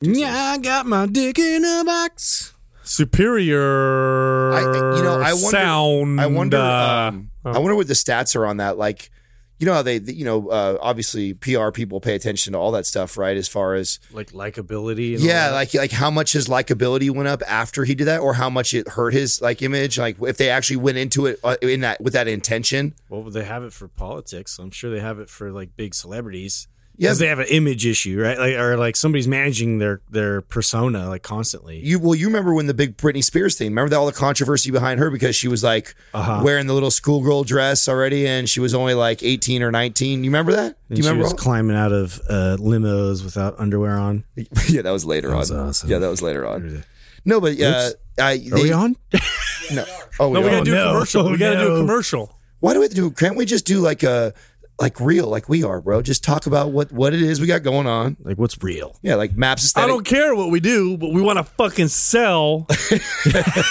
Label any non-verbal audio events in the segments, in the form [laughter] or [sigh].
Yeah, I got my dick in a box. Superior. I, you know, I wonder. sound. I wonder. uh, um, I wonder what the stats are on that. Like, you know how they, you know, uh, obviously PR people pay attention to all that stuff, right? As far as Like likability. And yeah, like like how much his likability went up after he did that, or how much it hurt his like image. Like if they actually went into it uh, in that with that intention. Well, they have it for politics. I'm sure they have it for like big celebrities. Yeah. Because they have an image issue, right? Like, or like somebody's managing their their persona like constantly. You well, you remember when the big Britney Spears thing? Remember that all the controversy behind her because she was like Uh-huh. wearing the little schoolgirl dress already, and she was only like eighteen or nineteen. You remember that? And Do you she remember? was all- climbing out of uh, limos without underwear on. [laughs] yeah, that was later was on. awesome. Yeah, that was later on. No, but uh, Oops. I, Are they, we on? [laughs] No. Oh, we no, we gotta do no. a commercial. We gotta do a commercial. Why do we do? Can't we just do like a like real, like we are, bro? Just talk about what what it is we got going on. Like, what's real? Yeah, like maps. Aesthetic. I don't care what we do, but we want to fucking sell [laughs] [laughs]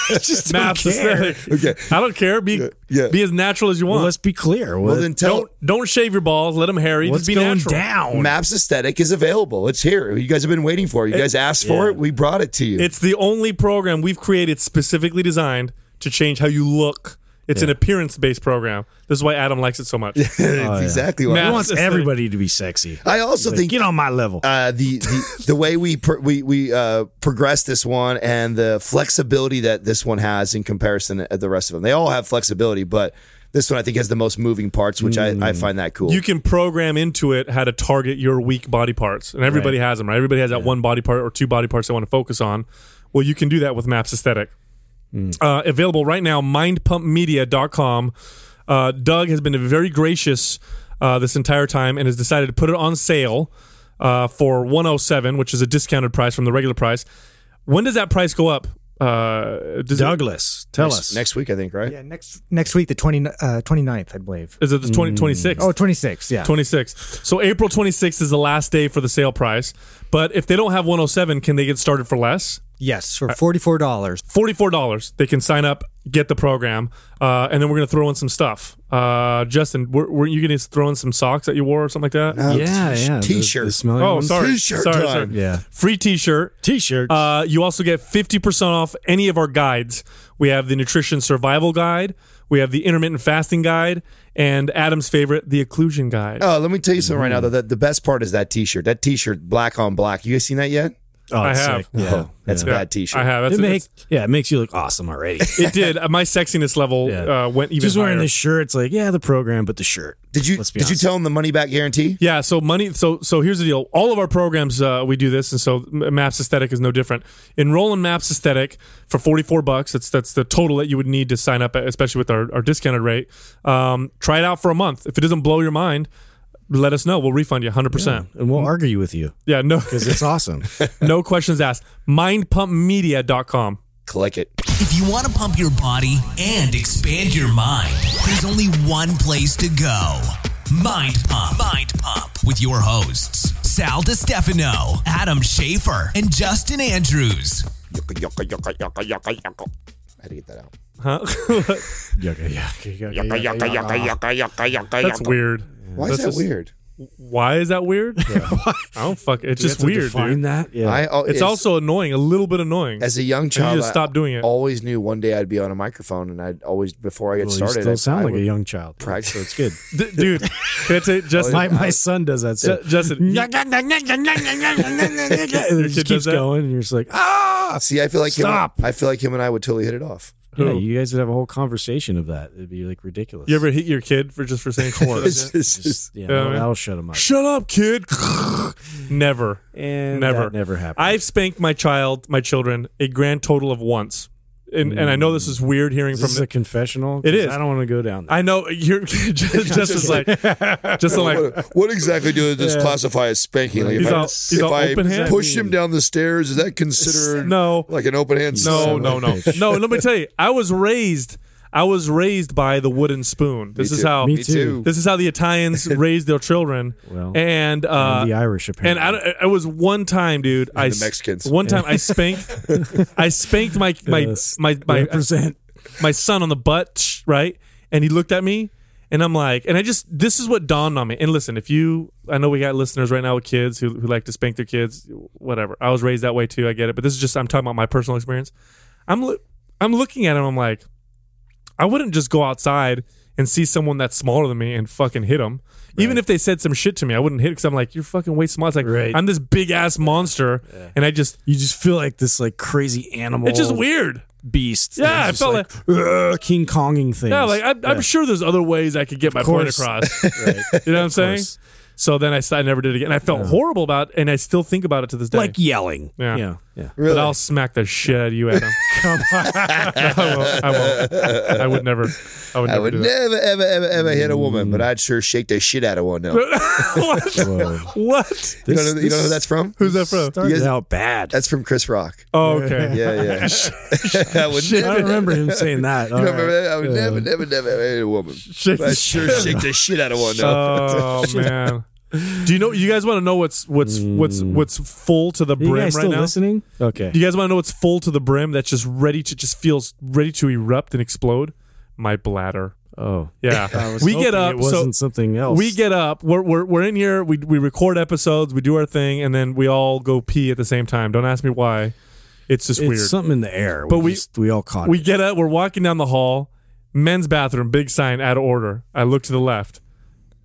Just don't maps care. aesthetic. Okay. I don't care. Be yeah. be as natural as you want. Well, want. let's be clear. Well, What- then tell don't don't shave your balls. Let them hairy. what's Just be going natural. down? Maps Aesthetic is available. It's here. You guys have been waiting for it. You guys asked for yeah. it. We brought it to you. It's the only program we've created specifically designed to change how you look. It's an appearance based program. This is why Adam likes it so much. [laughs] It's exactly what Maps He wants everybody to be sexy. I also Like, think get on my level. uh, the, the [laughs] the way we pro- we we uh, progress this one and the flexibility that this one has in comparison to the rest of them. They all have flexibility, but this one I think has the most moving parts, which I, I find that cool. You can program into it how to target your weak body parts, and everybody has them. Right? Everybody has that one body part or two body parts they want to focus on. Well, you can do that with Maps Aesthetic. Uh, available right now, mindpumpmedia.com. Uh, Doug has been very gracious uh, this entire time and has decided to put it on sale uh, for 107, which is a discounted price from the regular price. When does that price go up? Uh, does it- Douglas, tell next, us. next week, I think, right? Yeah, next next week, the 20, uh, 29th, I believe. is it the 20, 26th? Oh, 26, yeah. 26th. So April 26th is the last day for the sale price. But if they don't have 107, can they get started for less? Yes, for $44. $44. They can sign up, get the program, uh, and then we're going to throw in some stuff. Uh, Justin, were, weren't you going to throw in some socks that you wore or something like that? Uh, yeah, t- yeah. T-shirt. the smelly oh, ones. sorry. T-shirt sorry, time. sorry. Yeah. Free t-shirt. T-shirt. Uh, you also get 50% off any of our guides. We have the nutrition survival guide, we have the intermittent fasting guide, and Adam's favorite, the occlusion guide. Oh, let me tell you something right now. Though, the, the best part is that T-shirt. That T-shirt, black on black. You guys seen that yet? Oh, I have. sick. Yeah. Oh, that's Yeah, a bad T-shirt. I have. That's, It it's- make, yeah, it makes you look awesome already. [laughs] it did. Uh, My sexiness level Yeah. uh, went even Just wearing higher. this shirt, it's like, yeah, the program, but the shirt. Did you Let's be did you tell them the money back guarantee? Yeah, so money. So so here's the deal. All of our programs uh, we do this, and so Maps Aesthetic is no different. Enroll in Maps Aesthetic for 44 bucks. That's that's the total that you would need to sign up, especially with our, our discounted rate. Um, try it out for a month. If it doesn't blow your mind, let us know. We'll refund you 100. percent And we'll argue with you Yeah, no because it's awesome. [laughs] no questions asked. Mindpumpmedia.com. Click it. If you want to pump your body and expand your mind, there's only one place to go. Mind Pump. Mind Pump with your hosts, Sal DiStefano, Adam Schafer, and Justin Andrews. Yucca, yucca, yucca, yucca, yucca, yucca. I had to get that out. Huh? [laughs] yucca, yucca, yucca, Yucca, yucca, yucca, yucca, yucca, yucca, That's weird. Why is That's that just- weird? Why is that weird? [laughs] I don't fuck. It's just weird, Find that. Yeah. I, oh, It's also annoying. A little bit annoying. as a young child. just I stop doing it. Always knew one day I'd be on a microphone, and I'd always before I get well, started. you still I- sound I like would a young child. practice. So it's good. [laughs] D- dude, can I say Justin? my, my son does that. Ju- So. Justin, [laughs] it kid just keeps that? going, and you're just like, ah! See, I feel like Stop. Him, I feel like him and I would totally hit it off. Yeah, you guys would have a whole conversation of that. It'd be like ridiculous. you ever hit your kid for just for saying [laughs] shut It's just- Just, yeah, Yeah, that'll, that'll shut him up. Shut up, kid? [laughs] never. And Never. that never happened. I've spanked my child, my children, a grand total of once. And, and I know this is weird hearing is from this a confessional? It is. I don't want to go down there. I know you're [laughs] just, [laughs] just as like just like what, what exactly does this classify as spanking? Like if He's I, all- he's if I open hand? push him down the stairs, is that considered no like an open hand? no slap? no no [laughs] no. Let me tell you, I was raised. I was raised by the wooden spoon. This Me is too. how Me Me too. too. this is how the Italians [laughs] raised their children. Well, and uh, And the Irish apparently. And. I, it was one time, dude. I the Mexicans. One time, I spanked. [laughs] I spanked my my Yes. my my, Represent. [laughs] my son on the butt, right? And he looked at me, And I'm like, and I just this is what dawned on me. And listen, if you, I know we got listeners right now with kids who, who like to spank their kids, whatever. I was raised that way too. I get it, but this is just I'm talking about my personal experience. I'm lo- I'm looking at him. I'm like, I wouldn't just go outside and see someone that's smaller than me and fucking hit them. Even if they said some shit to me, I wouldn't hit because I'm like, you're fucking way small. It's like Right. I'm this big ass monster, and I just You just feel like this like crazy animal. it's just weird. beast. Yeah, I felt like, "Ugh," King Konging things. Yeah, like I'm, I'm sure there's other ways I could get my point across. [laughs] right. You know what I'm saying? course. So then I, s- I never did it again. I felt horrible about, it, and I still think about it to this day. like yelling. Yeah. yeah, yeah. Really? but I'll smack the shit out of you, Adam. [laughs] Come on. [laughs] I won't. I won't. I would never. I would I never would do that. never, ever, ever, ever hit a woman, but I'd sure shake the shit out of one. No, [laughs] what? Whoa. what? you, know, you know who that's from? Who's that from? Started guys- out bad. That's from Chris Rock. Oh, okay. Yeah, yeah. I would I never, don't remember him saying that. You don't remember that? I would never, never, never, ever hit a woman. Shake But I the sure shake the shit out of one. No. Oh man. Do you know? You guys want to know what's what's what's mm. what's full to the brim right still now? listening? Okay. Do you guys want to know what's full to the brim that's just ready to just feels ready to erupt and explode? My bladder. oh, Yeah, [laughs] was we get up. It so wasn't something else. we get up. We're, we're we're in here. We we record episodes. We do our thing, and then we all go pee at the same time. Don't ask me why. It's just It's weird. something in the air. But we- just- we all caught we it. get up. We're walking down the hall. Men's bathroom, big sign, out of order. I look to the left.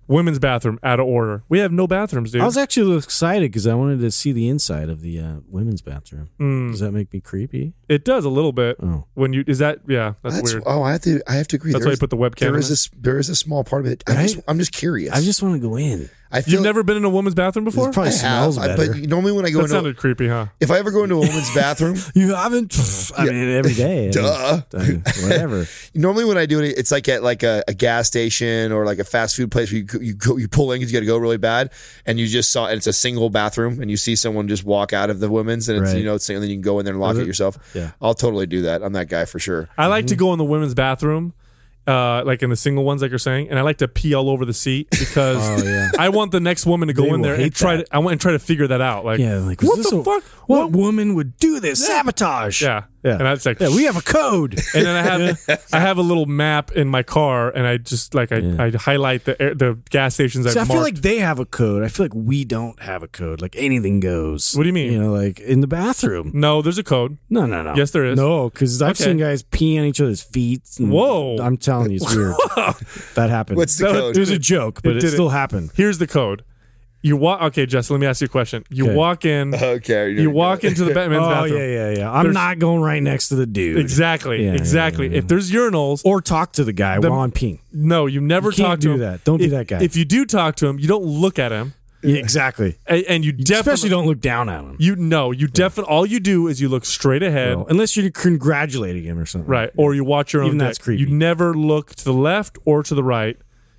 Women's bathroom, out of order. We have no bathrooms, dude. I was actually excited because I wanted to see the inside of the uh, women's bathroom. Mm. Does that make me creepy? it does a little bit. Oh, When you is that yeah, that's, That's, weird. oh, I have to. I have to agree. That's There why you put the webcam. There in is there. a s- there is a small part of it. I Right? just, I'm just curious. I just want to go in. I feel You've never been in a woman's bathroom before? It probably I smells have, better. but normally when I go That into sounded creepy, huh? if I ever go into a woman's [laughs] bathroom, you haven't? [laughs] I mean, every day. [laughs] Duh. I mean, whatever. Normally when I do it, it's like at like a, a gas station or like a fast food place where you you go, you pull in because you got to go really bad, and you just saw and it's a single bathroom, and you see someone just walk out of the women's, and it's Right. you know, it's, and then you can go in there and lock it it? yourself. Yeah. I'll totally do that. I'm that guy for sure. I like Mm-hmm. to go in the women's bathroom, uh, like in the single ones, like you're saying, and I like to pee all over the seat [laughs] because Oh, yeah. I want the next woman to go They in will there and hate try that. to. I want and try to figure that out. Like, Yeah, like was what this the a- fuck? What woman would do this? Sabotage. Yeah, Yeah. And I was like, Yeah, we have a code. and then I have [laughs] I have a little map in my car, and I just like I, Yeah. I highlight the air, the gas stations See, I I've feel marked. like they have a code. I feel like we don't have a code. Like anything goes. What do you mean? You know, like in the bathroom. no, there's a code. No, no, no. Yes, there is. No, because I've Okay. seen guys pee on each other's feet. and- Whoa. I'm telling you, it's weird. [laughs] that happened. What's the That- code? it was a joke, but It it, it. still happened. Here's the code. You walk. Okay, Jess. Let me ask you a question. You Okay. walk in. [laughs] okay, You walk into the ba- men's oh bathroom. yeah, yeah, yeah. I'm There's- not going right next to the dude. Exactly. Yeah, yeah, exactly. yeah, yeah. If there's urinals, Or talk to the guy The- while I'm peeing. no, you never You can't talk to do him. that. Don't be if, that guy. If you do talk to him, you don't look at him, Yeah, exactly. and, and you definitely Especially don't look down at him. You know, you definitely all you do is you look straight ahead, Well, unless you're congratulating him or something. right, or you watch your own. Even dick. that's creepy. You never look to the left or to the right.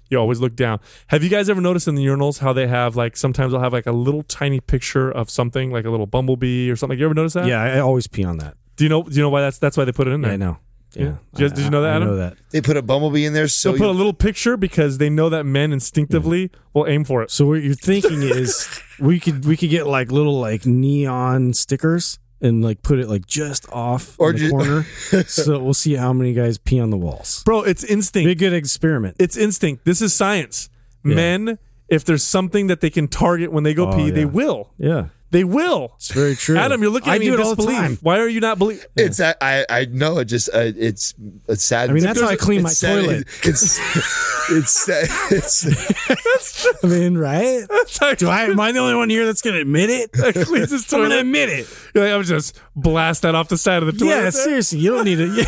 You always look down. Have you guys ever noticed in the urinals how they have like sometimes they'll have like a little tiny picture of something like a little bumblebee or something? You ever notice that? Yeah, I always pee on that. Do you know? Do you know why that's that's why they put it in there? Yeah, I know. Yeah. Yeah. Did you- did you know that, I, I Adam? know that. They put a bumblebee in there, so They'll put you- a little picture because they know that men instinctively will aim for it. So what you're thinking is we could we could get like little like neon stickers and like put it like just off Or in the ju- corner. [laughs] so we'll see how many guys pee on the walls. Bro, it's instinct. Be a good experiment. it's instinct. This is science. Men, if there's something that they can target when they go Oh, pee, they will. yeah, They will. it's very true. Adam, you're looking I at me do in it all the disbelief. time. Why are you not believe? it's I I I know it just uh, it's it's sad. I mean, that's how I clean my sad- toilet. [laughs] It's it's sad- it's [laughs] I mean, right? Do I am I the only one here that's gonna admit it? cleans his [laughs] I'm gonna toilet. admit it. You're like, I'm just blast that off the side of the toilet. Yeah, there. seriously, you don't need a you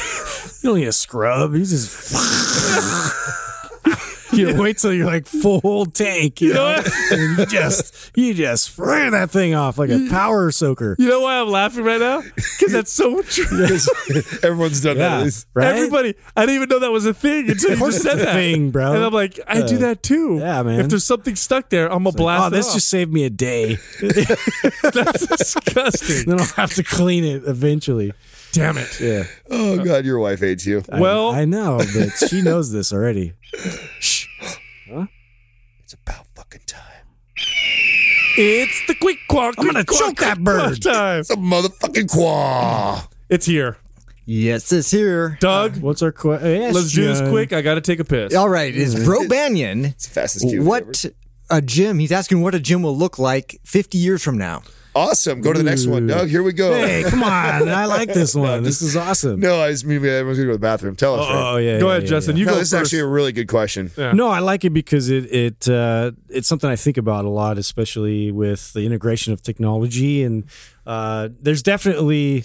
don't need a scrub. You just [laughs] you wait till you're like full tank, you, know know, [laughs] what? and you just you just spray that thing off like a power soaker. You know why I'm laughing right now? Because that's so [laughs] true. everyone's done Yeah, that. right. Everybody, I didn't even know that was a thing until you just said that. thing, bro. And I'm like, I do Uh, that too. yeah, man. If there's something stuck there, I'm gonna blast oh, it this off. just saved me a day. that's disgusting. then I'll have to clean it eventually. Damn it. Yeah. Oh uh, god, your wife hates you. Well, I, I know, but she [laughs] knows this already. Huh? It's about fucking time. it's the quick quack. I'm gonna choke that quick quack bird. Time. It's a motherfucking quaw. It's here. Yes, it's here. Doug, uh, What's our question? Uh, let's do this quick. I got to take a piss. All right, is Bro Banyan It's the fastest cue what a gym? He's asking what a gym will look like 50 years from now. Awesome. Go to the next one, Doug. Here we go. Hey, come on! I like this [laughs] one. This is awesome. No, I just mean everyone's gonna go to the bathroom. Tell us. Oh Frank. yeah. Go yeah, ahead, yeah, Justin. yeah. You no, go this is actually a really good question. Yeah. No, I like it because it it uh, it's something I think about a lot, especially with the integration of technology. And uh, there's definitely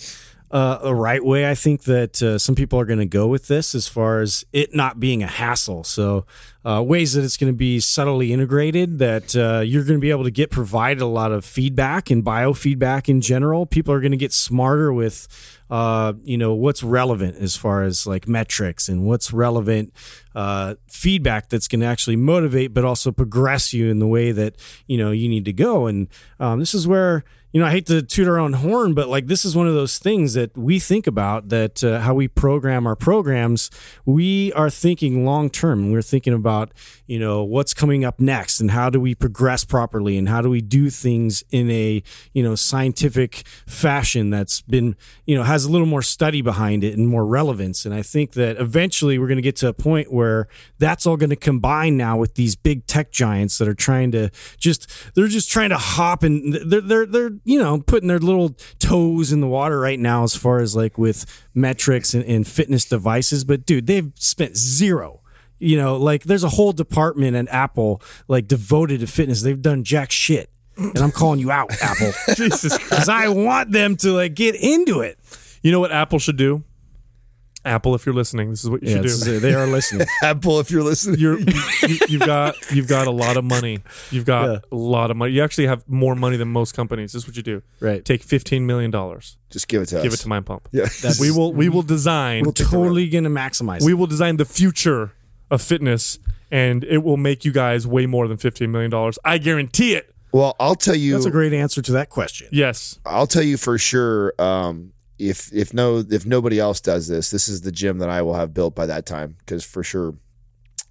uh, a right way. I think that uh, some people are going to go with this as far as it not being a hassle. So uh, ways that it's going to be subtly integrated, that uh, you're going to be able to get provided a lot of feedback and biofeedback in general. People are going to get smarter with uh, you know what's relevant as far as like metrics and what's relevant uh, feedback that's going to actually motivate but also progress you in the way that you know you need to go and um, this is where you know i hate to toot our own horn but like this is one of those things that we think about that uh, how we program our programs. We are thinking long term. We're thinking about you know what's coming up next and how do we progress properly and how do we do things in a you know scientific fashion that's been you know has a little more study behind it and more relevance. And i think that eventually we're going to get to a point where that's all going to combine now with these big tech giants that are trying to just they're just trying to hop and they're they're they're you know putting their little toes in the water right now as far as like with metrics and, and fitness devices but dude they've spent zero. You know like there's a whole department at apple like devoted to fitness. They've done jack shit. And i'm calling you out apple. [laughs] Jesus because i want them to like get into it. You know what Apple should do? Apple, if you're listening, this is what you yeah should do. is they are listening [laughs] Apple, if you're listening. You're, you, you, you've got you've got a lot of money. You've got Yeah. a lot of money. You actually have more money than most companies. This is what you do. Right. Take fifteen million dollars. Just give it to us. Give it to Mind Pump. Yeah. We will we will design we're totally gonna maximize we will design the future of fitness, and it will make you guys way more than fifteen million dollars. I guarantee it. Well, I'll tell you. that's a great answer to that question Yes. I'll tell you for sure. Um, if if no if nobody else does this, this is the gym that I will have built by that time because for sure.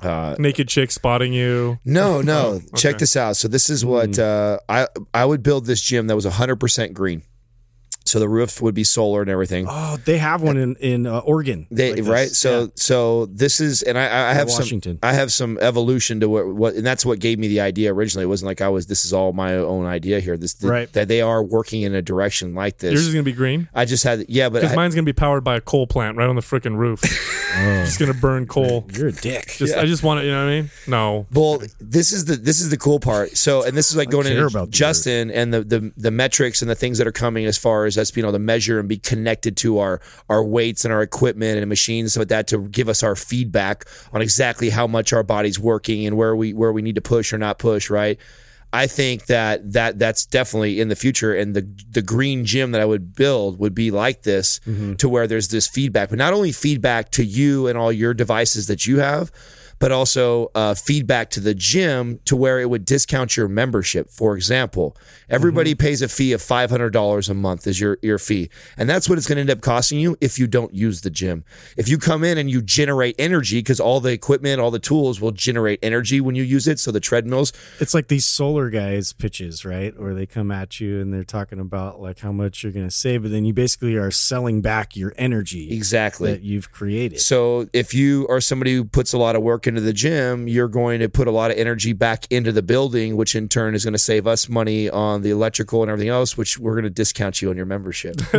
Uh, Naked chick spotting you. no, no. [laughs] Oh, Check this out. So this is what uh, I I would build this gym that was 100% green. So the roof would be solar and everything. oh they have one in in uh, oregon They like right. So Yeah. so this is, and I, I have Washington. some. I have some evolution to what, what, and that's what gave me the idea originally. It wasn't like I was. This is all my own idea here. This Right. that they are working in a direction like this. Yours is gonna be green I just had yeah, but because mine's gonna be powered by a coal plant right on the freaking roof. [laughs] Just gonna burn coal. [laughs] you're a dick Just I just want to. You know what I mean? No. Well, this is the this is the cool part. So, and this is like going care into about Justin and the, the the metrics and the things that are coming as far as us being able to measure and be connected to our our weights and our equipment and machines like that to give us our feedback on exactly how much our body's working and where we where we need to push or not push. Right. I think that that that's definitely in the future, and the the green gym that I would build would be like this, mm-hmm. to where there's this feedback, but not only feedback to you and all your devices that you have, but also uh, feedback to the gym to where it would discount your membership. For example, everybody pays a fee of five hundred dollars a month as your your fee, and that's what it's going to end up costing you if you don't use the gym. If you come in and you generate energy, because all the equipment, all the tools will generate energy when you use it. So the treadmills, it's like these solar guys pitches right where they come at you and they're talking about like how much you're gonna save but then you basically are selling back your energy exactly. that you've created So if you are somebody who puts a lot of work into the gym, you're going to put a lot of energy back into the building, which in turn is going to save us money on the electrical and everything else, which we're going to discount you on your membership. [laughs]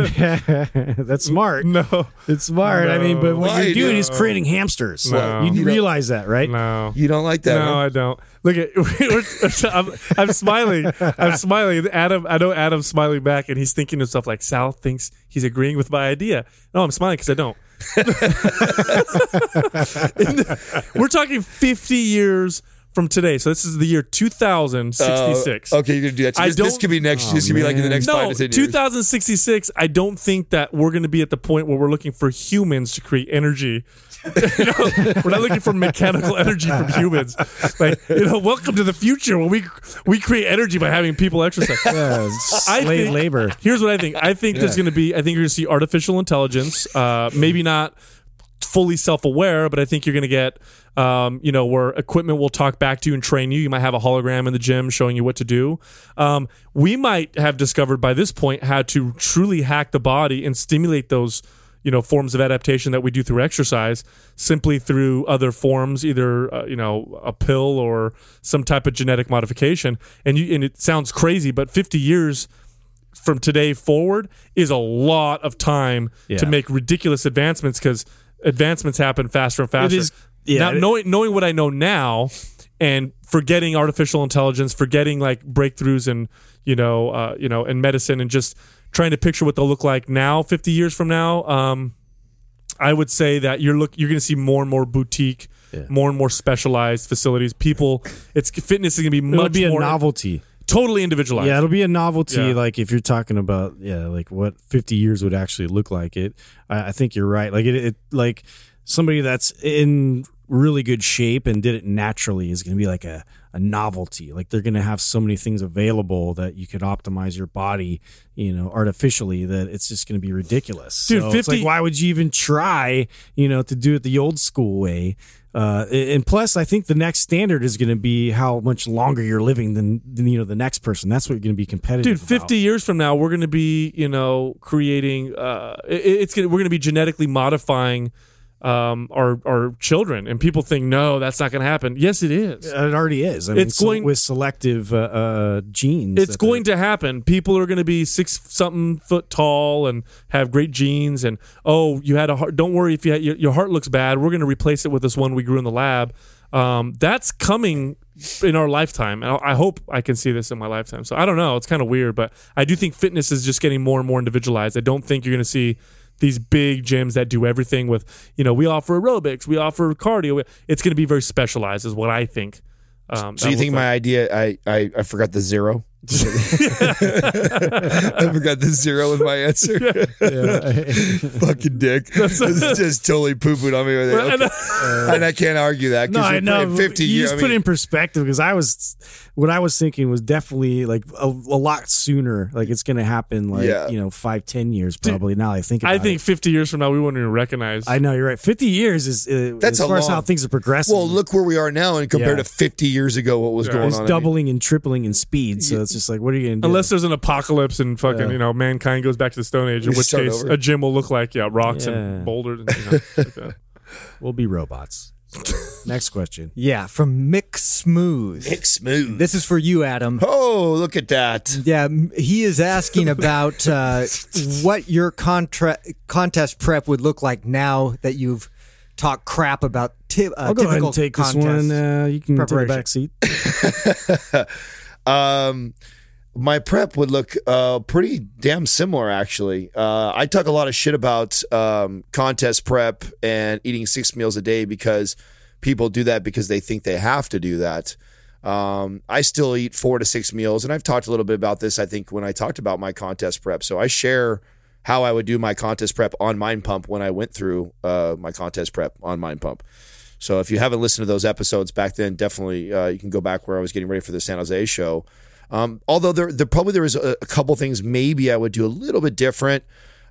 that's smart No. it's smart i mean but what Why, you're doing dude? is creating hamsters No. you, You realize that right No. you don't like that? No, huh? I don't. Look at [laughs] I'm, I'm smiling. I'm smiling. Adam, I know Adam's smiling back, and he's thinking to himself like Sal thinks he's agreeing with my idea. No, I'm smiling because I don't. [laughs] We're talking 50 years from today, so this is the year 2066. Uh, okay, you're gonna do that. So I this, this could be next. this could be like in the next No, five to ten years. 2066. I don't think that we're going to be at the point where we're looking for humans to create energy. [laughs] You know, we're not looking for mechanical energy from humans. Like, you know, welcome to the future where we we create energy by having people exercise. [laughs] yeah, slave think- labor Here's what I think. I think there's going to be. I think you're going to see artificial intelligence. Uh, maybe not fully self-aware, but I think you're going to get, um, you know, where equipment will talk back to you and train you. You might have a hologram in the gym showing you what to do. Um, we might have discovered by this point how to truly hack the body and stimulate those. You know forms of adaptation that we do through exercise simply through other forms either uh, you know a pill or some type of genetic modification and you and it sounds crazy but 50 years from today forward is a lot of time Yeah. to make ridiculous advancements because advancements happen faster and faster. is- yeah, now, it- knowing knowing what I know now, and forgetting artificial intelligence, forgetting like breakthroughs and you know uh, you know in medicine, and just trying to picture what they'll look like now, fifty years from now. Um, I would say that you're look you're going to see more and more boutique, more and more specialized facilities. People, it's fitness is going to be It'll much be a novelty. totally individualized. Yeah, it'll be a novelty. Yeah. Like if you're talking about yeah, like what 50 years would actually look like. It, I, I think you're right. Like it, it, like somebody that's in really good shape and did it naturally is going to be like a a novelty. Like they're going to have so many things available that you could optimize your body, you know, artificially. That it's just going to be ridiculous. Dude, so it's 50 like why would you even try, you know, to do it the old school way? Uh, and plus, I think the next standard is going to be how much longer you're living than, than you know the next person. That's what you're going to be competitive. dude 50 years from now we're going to be you know creating uh it, it's to we're going to be genetically modifying um our our children and people think no that's not going to happen yes it is. It already is. I mean, It's so- going- with selective uh, uh, genes. it's going to happen people are going to be six something foot tall and have great genes and oh you had a heart don't worry if you had, your, your heart looks bad we're going to replace it with this one we grew in the lab um, that's coming in our lifetime and I I hope I can see this in my lifetime so I don't know it's kind of weird but I do think fitness is just getting more and more individualized I don't think you're going to see these big gyms that do everything with you know we offer aerobics we offer cardio it's going to be very specialized is what I think um, So you think looks my idea? I, I I forgot the zero. [laughs] I forgot the zero with my answer. [laughs] Fucking dick. [laughs] This is just totally poo pooed on me. With it. Well, and- Okay. and I can't argue that. No, I you're know. Fifty you years. just I put mean, it in perspective because I was, what I was thinking was definitely like a, a lot sooner. Like it's going to happen like Yeah. you know five, ten years probably. now I think I think it. 50 years from now we won't even recognize I know you're right. Fifty years is uh, That's as far as how things are progressing. well, look where we are now, and compared Yeah. to fifty years ago, what was going it's on? I mean, doubling and tripling in speed. So it's just like, what are you going to do? Unless there's an apocalypse and fucking, you know, mankind goes back to the Stone Age, in We which start case over. a gym will look like, yeah, rocks Yeah. and boulders and you know, [laughs] like we'll be robots. [laughs] Next question. Yeah, from Mick Smooth. Mick Smooth. This is for you, Adam. oh, look at that. Yeah, he is asking about uh, [laughs] what your contra- contest prep would look like now that you've talked crap about ti- uh, I'll go ahead and take this one. Uh, you can take the back seat. Um, my prep would look uh, pretty damn similar, actually. Uh, I talk a lot of shit about um, contest prep and eating six meals a day because people do that because they think they have to do that. Um, I still eat four to six meals, and I've talked a little bit about this. I think when I talked about my contest prep, so I share how I would do my contest prep on Mind Pump when I went through uh, my contest prep on Mind Pump. So if you haven't listened to those episodes back then, definitely uh, you can go back where I was getting ready for the San Jose show. Um, although there, there probably there was a, a couple things maybe I would do a little bit different.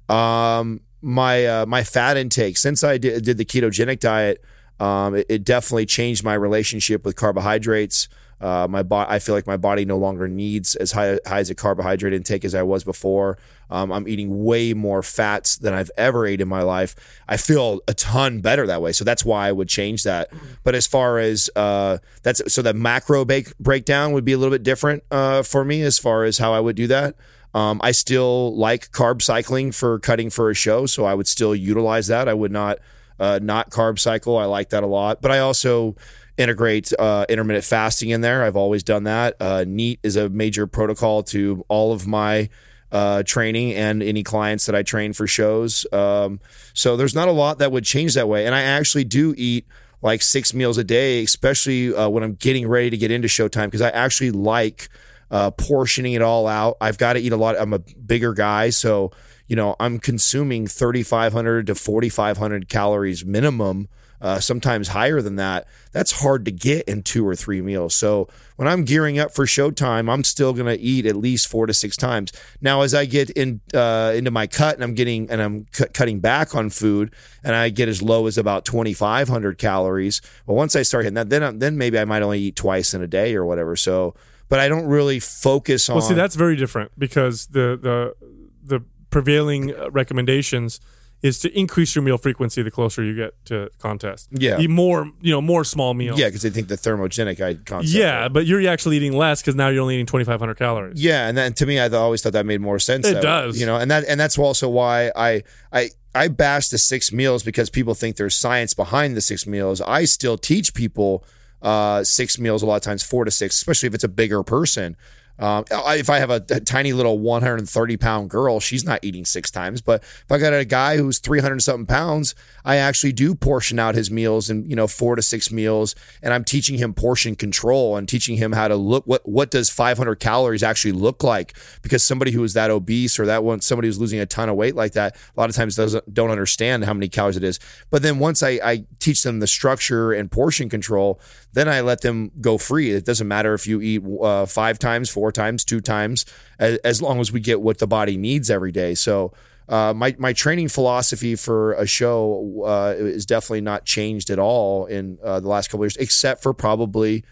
Um, my uh, my fat intake since I did, did the ketogenic diet, um, it, it definitely changed my relationship with carbohydrates. Uh, my bo- I feel like my body no longer needs as high, high as a carbohydrate intake as I was before. Um, I'm eating way more fats than I've ever ate in my life. I feel a ton better that way, so that's why I would change that. But as far as uh, that's so the macro bake, breakdown would be a little bit different uh, for me as far as how I would do that. Um, I still like carb cycling for cutting for a show, so I would still utilize that. I would not uh, not carb cycle. I like that a lot, but I also integrate uh, intermittent fasting in there. I've always done that. Uh, NEAT is a major protocol to all of my uh, training and any clients that I train for shows. Um, so there's not a lot that would change that way, and I actually do eat like six meals a day, especially uh, when I'm getting ready to get into showtime, because I actually like uh, portioning it all out. I've got to eat a lot. I'm a bigger guy, so you know I'm consuming 3,500 to 4,500 calories minimum. Uh, sometimes higher than that. That's hard to get in two or three meals. So when I'm gearing up for showtime, I'm still going to eat at least four to six times. Now, as I get in uh, into my cut and I'm getting and I'm cu- cutting back on food, and I get as low as about 2,500 calories. Well, once I start hitting that, then I'm- then maybe I might only eat twice in a day or whatever. So, but I don't really focus on. Well, see, that's very different because the the the prevailing uh, recommendations is to increase your meal frequency the closer you get to contest. Yeah. Eat more, you know, more small meals. Yeah, because they think the thermogenic I- concept. Yeah, but you're actually eating less because now you're only eating 2,500 calories. Yeah, and then to me, I always thought that made more sense. It way, does. you know, and that and that's also why I I I bash the six meals because people think there's science behind the six meals. I still teach people uh, six meals a lot of times, four to six, especially if it's a bigger person. Um, if I have a, a tiny little 130 pound girl, she's not eating six times. But if I got a guy who's 300 something pounds, I actually do portion out his meals and you know four to six meals, and I'm teaching him portion control and teaching him how to look what what does 500 calories actually look like because somebody who is that obese or that one somebody who's losing a ton of weight like that a lot of times doesn't don't understand how many calories it is. But then once I, I teach them the structure and portion control, then I let them go free. It doesn't matter if you eat uh, five times, four times, two times, as, as long as we get what the body needs every day. So uh, my my training philosophy for a show uh, is definitely not changed at all in uh, the last couple years, except for probably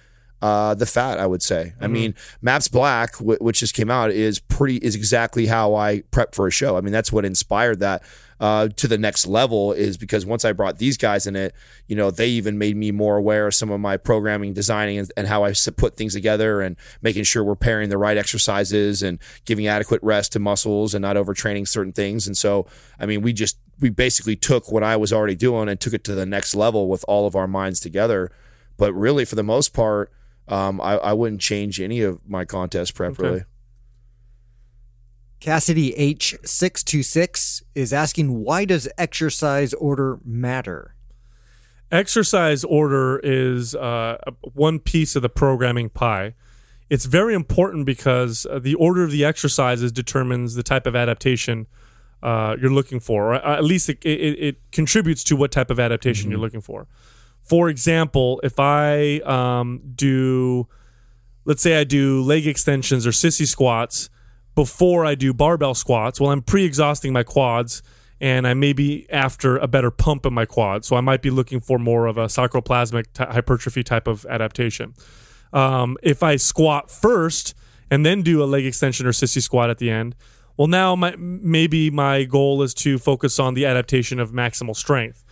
uh, the fat. I would say. I mean, Maps Black, w- which just came out, is pretty is exactly how I prep for a show. I mean, that's what inspired that uh, to the next level. Is because once I brought these guys in it, you know, they even made me more aware of some of my programming, designing, and, and I put things together, and making sure we're pairing the right exercises and giving adequate rest to muscles and not overtraining certain things. And so, I mean, we just we basically took what I was already doing and took it to the next level with all of our minds together. But really, for the most part, um, I, I wouldn't change any of my contest prep Okay. really. Cassidy H626 is asking why does exercise order matter? exercise order is uh, one piece of the programming pie. It's very important because uh, the order of the exercises determines the type of adaptation uh, you're looking for, or at least it, it, it contributes to what type of adaptation you're looking for. For example, if I um, do, let's say I do leg extensions or sissy squats before I do barbell squats, well, I'm pre exhausting my quads and I may be after a better pump in my quad. So I might be looking for more of a sarcoplasmic ty- hypertrophy type of adaptation. Um, if I squat first and then do a leg extension or sissy squat at the end, well, now my, maybe my goal is to focus on the adaptation of maximal strength.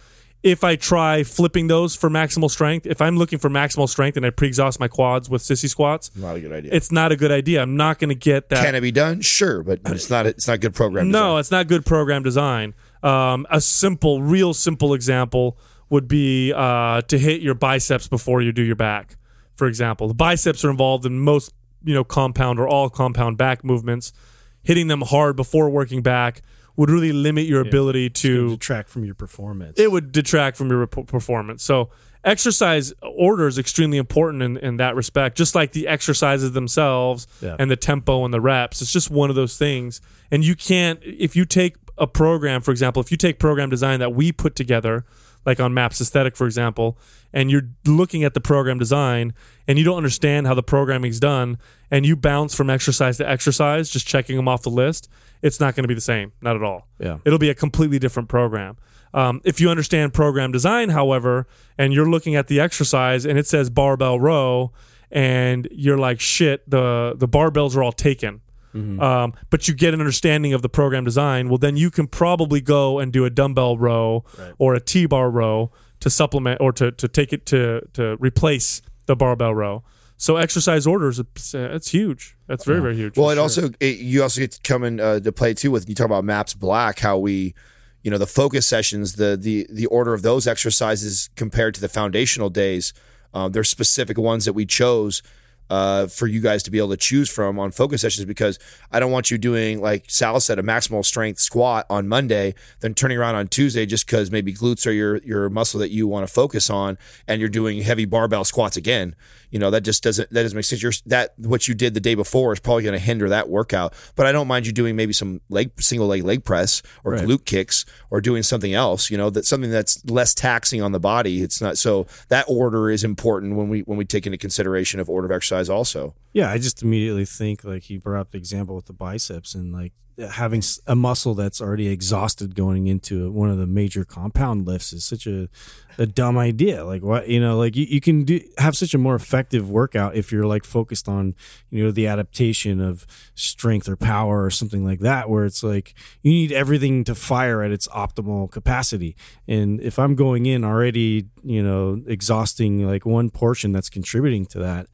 If I try flipping those for maximal strength, if I'm looking for maximal strength and I pre-exhaust my quads with sissy squats, Not a good idea. it's not a good idea. I'm not going to get that. Can it be done? Sure, but it's not. It's not good program. No, it's not good program design. Um, a simple, real simple example would be uh, to hit your biceps before you do your back. For example, the biceps are involved in most, you know, compound or all compound back movements. Hitting them hard before working back would really limit your ability to detract from your performance. it would detract from your rep- performance. So exercise order is extremely important in, in that respect, just like the exercises themselves Yeah. and the tempo and the reps. It's just one of those things. And you can't, if you take a program, for example, if you take program design that we put together, like on Maps Aesthetic, for example, and you're looking at the program design and you don't understand how the programming's done and you bounce from exercise to exercise, just checking them off the list, it's not going to be the same. Not at all. Yeah. It'll be a completely different program. Um, if you understand program design, however, and you're looking at the exercise and it says barbell row, and you're like, shit, the the barbells are all taken. Um, but you get an understanding of the program design. Well, then you can probably go and do a dumbbell row or a T-bar row to supplement or to, to take it to to replace the barbell row. So exercise orders, it's, huge. That's very very huge. Well, it sure. also it, you also get to come in uh, to play too with you talk about Maps Black, how we, you know, the focus sessions, the the the order of those exercises compared to the foundational days. Um, there's specific ones that we chose uh, for you guys to be able to choose from on focus sessions because I don't want you doing like Sal said a maximal strength squat on Monday, then turning around on Tuesday just because maybe glutes are your your muscle that you want to focus on, and you're doing heavy barbell squats again. You know that just doesn't that doesn't make sense. You're, that what you did the day before is probably going to hinder that workout. But I don't mind you doing maybe some leg single leg leg press or glute kicks or doing something else. You know that something that's less taxing on the body. It's not so that order is important when we when we take into consideration of order of exercise also. Yeah, I just immediately think like he brought up the example with the biceps and like having a muscle that's already exhausted going into one of the major compound lifts is such a, a dumb idea. Like what you know, like you, you can do have such a more effective workout if you're like focused on you know the adaptation of strength or power or something like that, where it's like you need everything to fire at its optimal capacity. And if I'm going in already, you know, exhausting like one portion that's contributing to that,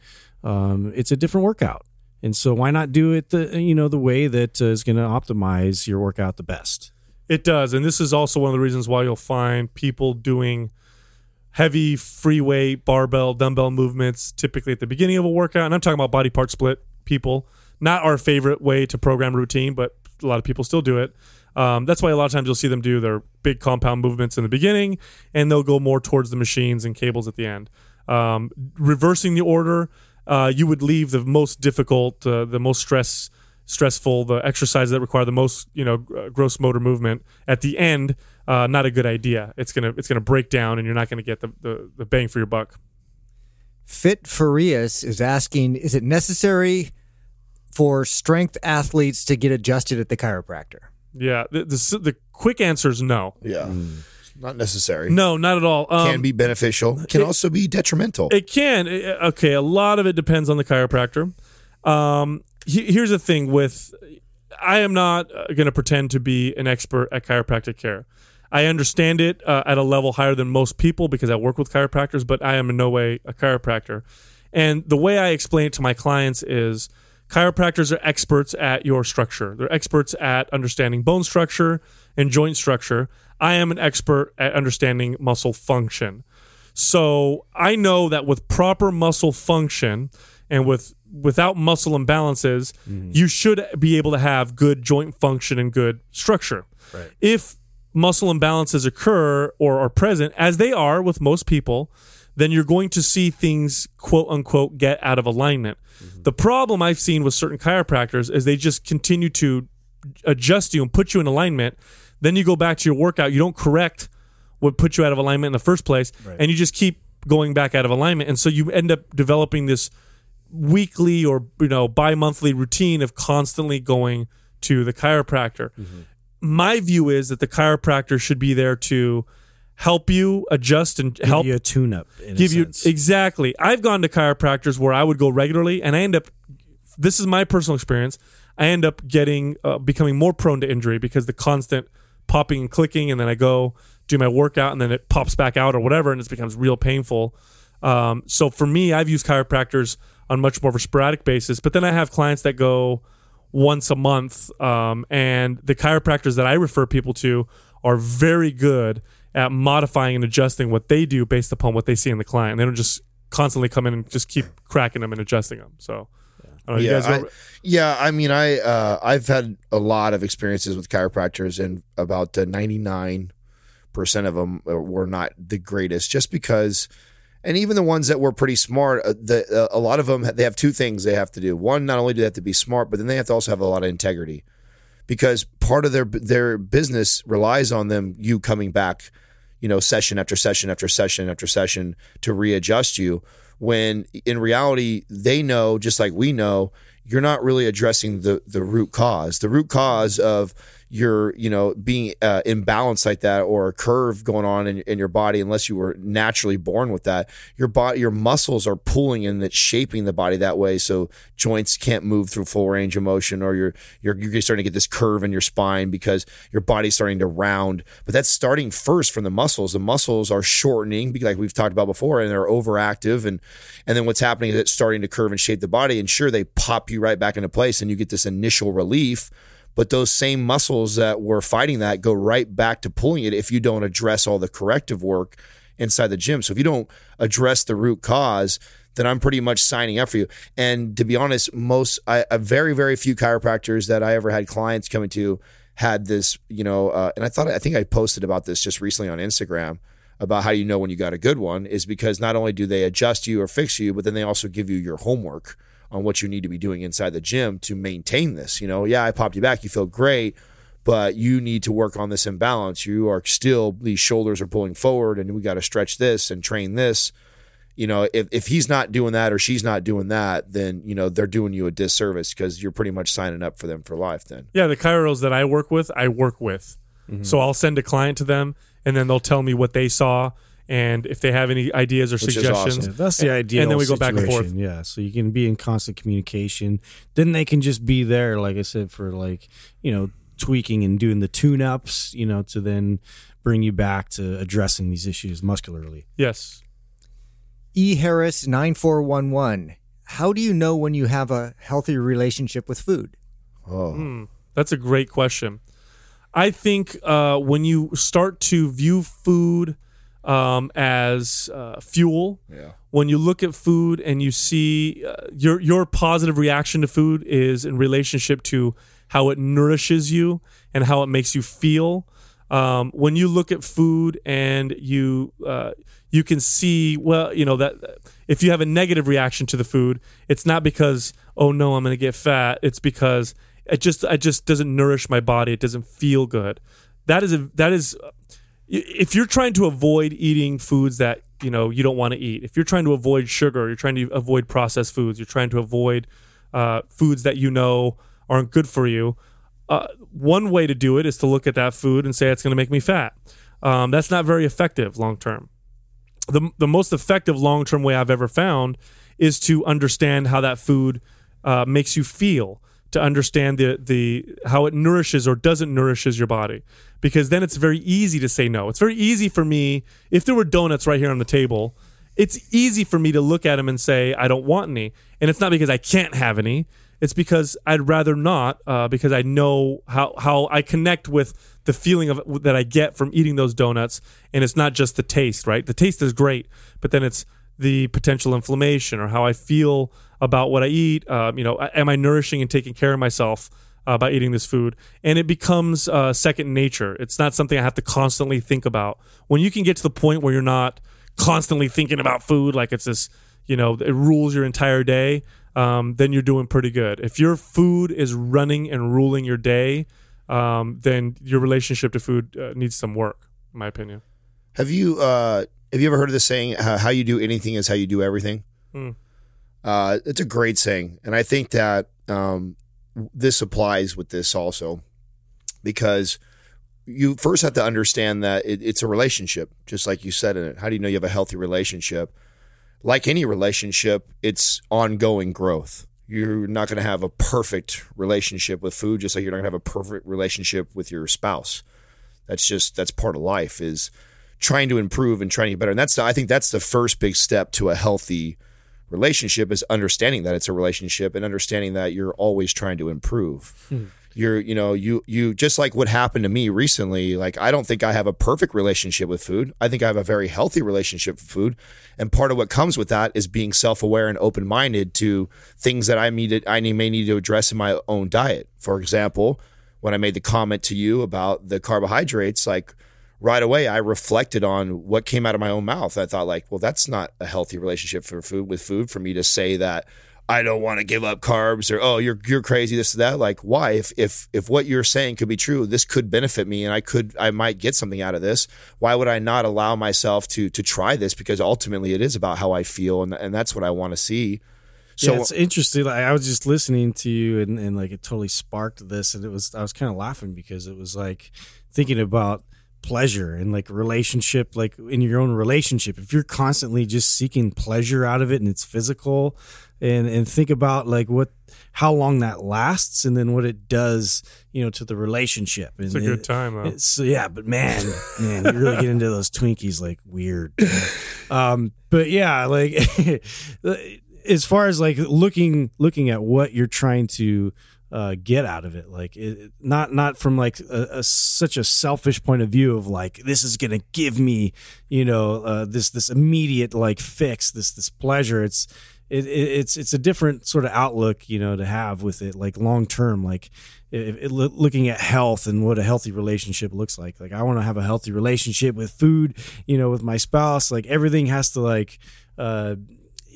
um, it's a different workout. And so why not do it the you know the way that uh, is going to optimize your workout the best? It does, and this is also one of the reasons why you'll find people doing heavy free weight barbell dumbbell movements typically at the beginning of a workout. And I'm talking about body part split people. Not our favorite way to program routine, but a lot of people still do it. Um, that's why a lot of times you'll see them do their big compound movements in the beginning, and they'll go more towards the machines and cables at the end. Um, reversing the order, uh, you would leave the most difficult, uh, the most stress stressful, the exercises that require the most, you know, uh, gross motor movement at the end. Uh, not a good idea. It's gonna it's gonna break down, and you're not gonna get the, the, the bang for your buck. Fit Farias is asking Is it necessary for strength athletes to get adjusted at the chiropractor? Yeah, the the, the quick answer is no. Yeah. Not necessary. No, not at all. Um, Can be beneficial. Can it- also be detrimental. It can. Uh, Okay, a lot of it depends on the chiropractor. Um, he- here's the thing with I am not going to pretend to be an expert at chiropractic care. I understand it uh, at a level higher than most people because I work with chiropractors, but I am in no way a chiropractor. And the way I explain it to my clients is chiropractors are experts at your structure. They're experts at understanding bone structure and joint structure. I am an expert at understanding muscle function. So I know that with proper muscle function and with without muscle imbalances, mm-hmm. you should be able to have good joint function and good structure. If muscle imbalances occur or are present, as they are with most people, then you're going to see things quote unquote get out of alignment. Mm-hmm. The problem I've seen with certain chiropractors is they just continue to adjust you and put you in alignment. Then you go back to your workout, you don't correct what put you out of alignment in the first place, and you just keep going back out of alignment. And so you end up developing this weekly or you know bi-monthly routine of constantly going to the chiropractor. My view is that the chiropractor should be there to help you adjust and Give help you a tune up. give you exactly. I've gone to chiropractors where I would go regularly, and I end up. This is my personal experience. I end up getting uh, becoming more prone to injury because the constant popping and clicking, and then I go do my workout, and then it pops back out or whatever, and it becomes real painful. Um, so for me, I've used chiropractors on much more of a sporadic basis, but then I have clients that go once a month, um, and the chiropractors that I refer people to are very good at modifying and adjusting what they do based upon what they see in the client. They don't just constantly come in and just keep cracking them and adjusting them. So, I yeah, guys I, yeah. I mean, I uh, I've had a lot of experiences with chiropractors, and about ninety nine percent of them were not the greatest, just because. And even the ones that were pretty smart, uh, the, uh, a lot of them they have two things they have to do. One, not only do they have to be smart, but then they have to also have a lot of integrity, because part of their their business relies on them you coming back, you know, session after session after session after session to readjust you. When in reality, they know just like we know, you're not really addressing the the root cause. The root cause of your you know being uh, imbalanced like that or a curve going on in, in your body unless you were naturally born with that your body your muscles are pulling and it's shaping the body that way. So joints can't move through full range of motion or you're you're, you're starting to get this curve in your spine because your body's starting to round. But that's starting first from the muscles. The muscles are shortening like we've talked about before and they're overactive and and then what's happening is it's starting to curve and shape the body and sure they pop you right back into place and you get this initial relief but those same muscles that were fighting that go right back to pulling it if you don't address all the corrective work inside the gym. So if you don't address the root cause, then I'm pretty much signing up for you. And to be honest, most I, very very few chiropractors that I ever had clients coming to had this, you know, uh, and I thought I think I posted about this just recently on Instagram about how you know when you got a good one is because not only do they adjust you or fix you, but then they also give you your homework on what you need to be doing inside the gym to maintain this. You know, yeah, I popped you back, you feel great, but you need to work on this imbalance. You are still these shoulders are pulling forward, and we got to stretch this and train this. you know, if, if he's not doing that or she's not doing that, then, you know, they're doing you a disservice because you're pretty much signing up for them for life then. Yeah, the chiros that I work with, I work with. Mm-hmm. So I'll send a client to them, and then they'll tell me what they saw, and if they have any ideas or is suggestions. awesome. Yeah, that's the idea. and then we go back and forth. Yeah, so you can be in constant communication. Then they can just be there, like I said, for like you know tweaking and doing the tune ups. You know, to then bring you back to addressing these issues muscularly. Yes. E Harris nine four one one. How do you know when you have a healthy relationship with food? Oh, That's a great question. I think uh, when you start to view food um, as uh, fuel, yeah. when you look at food and you see uh, your your positive reaction to food is in relationship to how it nourishes you and how it makes you feel. Um, when you look at food and you uh, you can see well, you know that if you have a negative reaction to the food, it's not because oh no, I'm going to get fat. It's because it just it just doesn't nourish my body. It doesn't feel good. That is a that is if you're trying to avoid eating foods that you know you don't want to eat if you're trying to avoid sugar you're trying to avoid processed foods you're trying to avoid uh, foods that you know aren't good for you uh, one way to do it is to look at that food and say it's going to make me fat. Um, that's not very effective long term. The, the most effective long term way i've ever found is to understand how that food uh, makes you feel to understand the the how it nourishes or doesn't nourishes your body because then it's very easy to say no. It's very easy for me if there were donuts right here on the table it's easy for me to look at them and say i don't want any. And it's not because i can't have any. It's because i'd rather not uh, because i know how how i connect with the feeling of that i get from eating those donuts. And it's not just the taste right? The taste is great but then it's the potential inflammation or how I feel about what I eat. Um, you know, am I nourishing and taking care of myself uh, by eating this food? And it becomes uh, second nature. It's not something I have to constantly think about. When you can get to the point where you're not constantly thinking about food, like it's this, you know, it rules your entire day, um, then you're doing pretty good. If your food is running and ruling your day, um, then your relationship to food uh, needs some work, in my opinion. Have you uh, have you ever heard of the saying, uh, "How you do anything is how you do everything"? Uh, it's a great saying, and I think that um, this applies with this also, because you first have to understand that it, it's a relationship, just like you said in it. How do you know you have a healthy relationship? Like any relationship, it's ongoing growth. You're not going to have a perfect relationship with food, just like you're not going to have a perfect relationship with your spouse. That's just that's part of life. Is trying to improve and trying to get better. And that's I think that's the first big step to a healthy relationship is understanding that it's a relationship and understanding that you're always trying to improve. Hmm. You're, you know, you you just like what happened to me recently. Like I don't think I have a perfect relationship with food. I think I have a very healthy relationship with food, and part of what comes with that is being self aware and open minded to things that I need I may need to address in my own diet. For example, when I made the comment to you about the carbohydrates, like right away I reflected on what came out of my own mouth. I thought like, well, that's not a healthy relationship for food with food for me to say that I don't want to give up carbs or oh you're you're crazy this that. Like why if if if what you're saying could be true, this could benefit me and I could I might get something out of this. Why would I not allow myself to to try this because ultimately it is about how I feel and and that's what I want to see. So So yeah, it's interesting. Like I was just listening to you, and, and like it totally sparked this, and it was I was kind of laughing because it was like thinking about pleasure and like relationship, like in your own relationship. If you're constantly just seeking pleasure out of it, and it's physical, and and think about like what how long that lasts, and then what it does, you know, to the relationship. And It's a good time, though. it's yeah, but man, man, you really get into those Twinkies like weird. Um, but yeah, like [laughs] as far as like looking looking at what you're trying to uh, get out of it, like it, not not from like a, a such a selfish point of view of like this is gonna give me you know uh, this this immediate like fix this this pleasure. It's it, it, it's it's a different sort of outlook you know to have with it like long term like looking at health and what a healthy relationship looks like. Like i want to have a healthy relationship with food you know with my spouse. Like everything has to like uh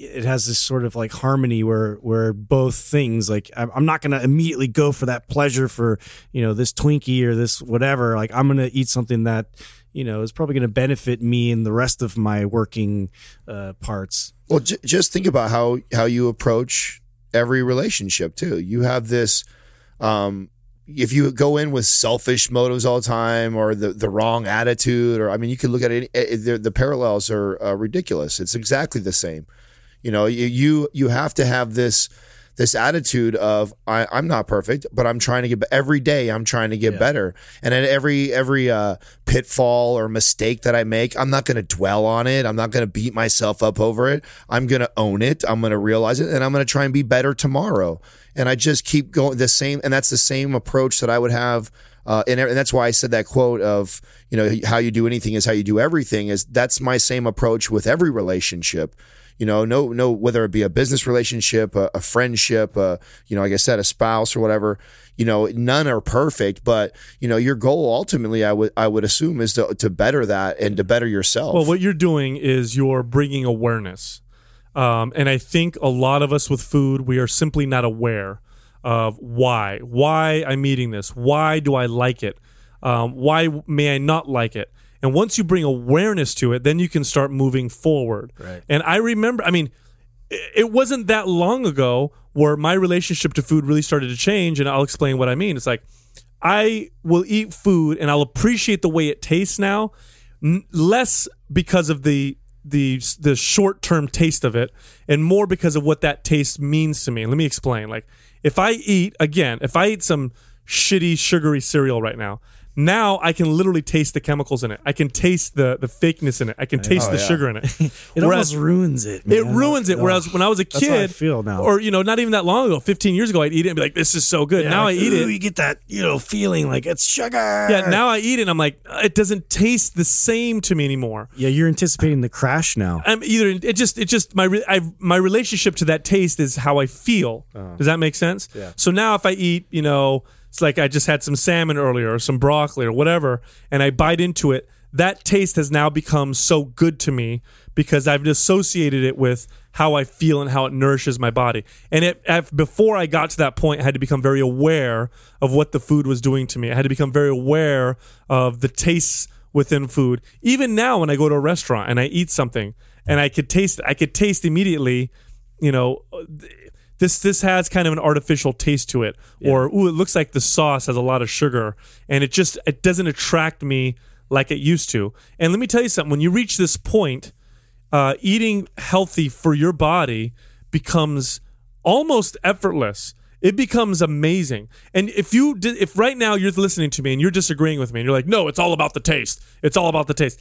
it has this sort of like harmony where where both things like I'm not gonna immediately go for that pleasure for you know this Twinkie or this whatever like I'm gonna eat something that you know is probably to benefit me and the rest of my working uh, parts. Well, j- just think about how how you approach every relationship too. You have this. Um, if you go in with selfish motives all the time or the, the wrong attitude, or I mean, you could look at it, it the, the parallels are uh, ridiculous. It's exactly the same. You know, you you, you have to have this this attitude of I, I'm not perfect, but I'm trying to get every day. I'm trying to get better, and at every every uh, pitfall or mistake that I make, I'm not going to dwell on it. I'm not going to beat myself up over it. I'm going to own it. I'm going to realize it, and I'm going to try and be better tomorrow. And I just keep going the same, and that's the same approach that I would have. Uh, and, and that's why I said that quote of, you know, how you do anything is how you do everything is that's my same approach with every relationship you know, no, no, whether it be a business relationship, a, a friendship, a, you know, like I said, a spouse or whatever, you know, none are perfect, but you know, your goal ultimately, I would, I would assume is to, to better that and to better yourself. Well, what you're doing is you're bringing awareness. Um, and I think a lot of us with food, we are simply not aware of why, why I'm eating this. Why do I like it? Um, why may I not like it? And once you bring awareness to it, then you can start moving forward. Right. And I remember, I mean, it wasn't that long ago where my relationship to food really started to change. And I'll explain what I mean. It's like I will eat food and I'll appreciate the way it tastes now, n- less because of the the the short term taste of it, and more because of what that taste means to me. Let me explain. Like if I eat again, if I eat some shitty sugary cereal right now, now I can literally taste the chemicals in it. I can taste the the fakeness in it. I can taste Oh, the yeah. sugar in it. [laughs] It Whereas- almost ruins it. it ruins it. Whereas when I was a That's how I kid, feel now. or you know, not even that long ago, 15 years ago, I'd eat it and be like, "This is so good." Yeah, now like, I eat it. You get that you know feeling like it's sugar. Yeah, now I eat it. and I'm like, uh, it doesn't taste the same to me anymore. Yeah, you're anticipating the crash now. I'm either it just it just my re- I my relationship to that taste is how I feel. Uh. Does that make sense? Yeah. So now if I eat, you know, it's like I just had some salmon earlier or some broccoli or whatever, and I bite into it, that taste has now become so good to me because I've associated it with how I feel and how it nourishes my body. And it before I got to that point, I had to become very aware of what the food was doing to me. I had to become very aware of the tastes within food. Even now, when I go to a restaurant and I eat something and I could taste, I could taste immediately, you know, this this has kind of an artificial taste to it, or ooh, it looks like the sauce has a lot of sugar, and it just it doesn't attract me like it used to. And let me tell you something: when you reach this point, uh, eating healthy for your body becomes almost effortless. It becomes amazing. And if you did, if right now you're listening to me and you're disagreeing with me and you're like, no, it's all about the taste. It's all about the taste.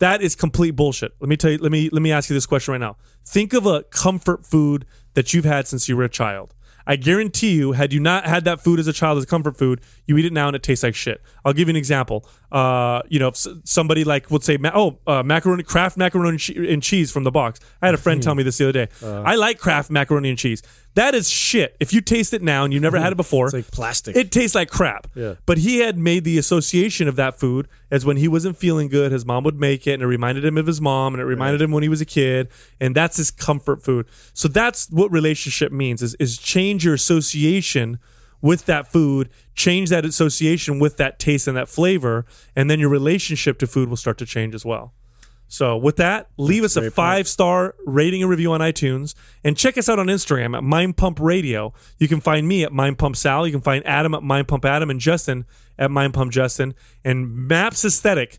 That is complete bullshit. Let me tell you. Let me let me ask you this question right now. Think of a comfort food that you've had since you were a child. I guarantee you, had you not had that food as a child as comfort food, you eat it now and it tastes like shit. I'll give you an example. Uh, you know, somebody like would say, "Oh, uh, macaroni, Kraft macaroni and, cheese from the box." I had a friend tell me this the other day. I like Kraft macaroni and cheese. That is shit. If you taste it now and you've never had it [laughs] before, It's like plastic. it tastes like crap. Yeah. But he had made the association of that food as when he wasn't feeling good, his mom would make it, and it reminded him of his mom, and it reminded him when he was a kid, and that's his comfort food. So that's what relationship means: is is change your association with that food, change that association with that taste and that flavor, and then your relationship to food will start to change as well. So with that, leave us a five star rating and review on iTunes, and check us out on Instagram at Mind Pump Radio. You can find me at Mind Pump Sal. You can find Adam at Mind Pump Adam and Justin at Mind Pump Justin. And Maps Aesthetic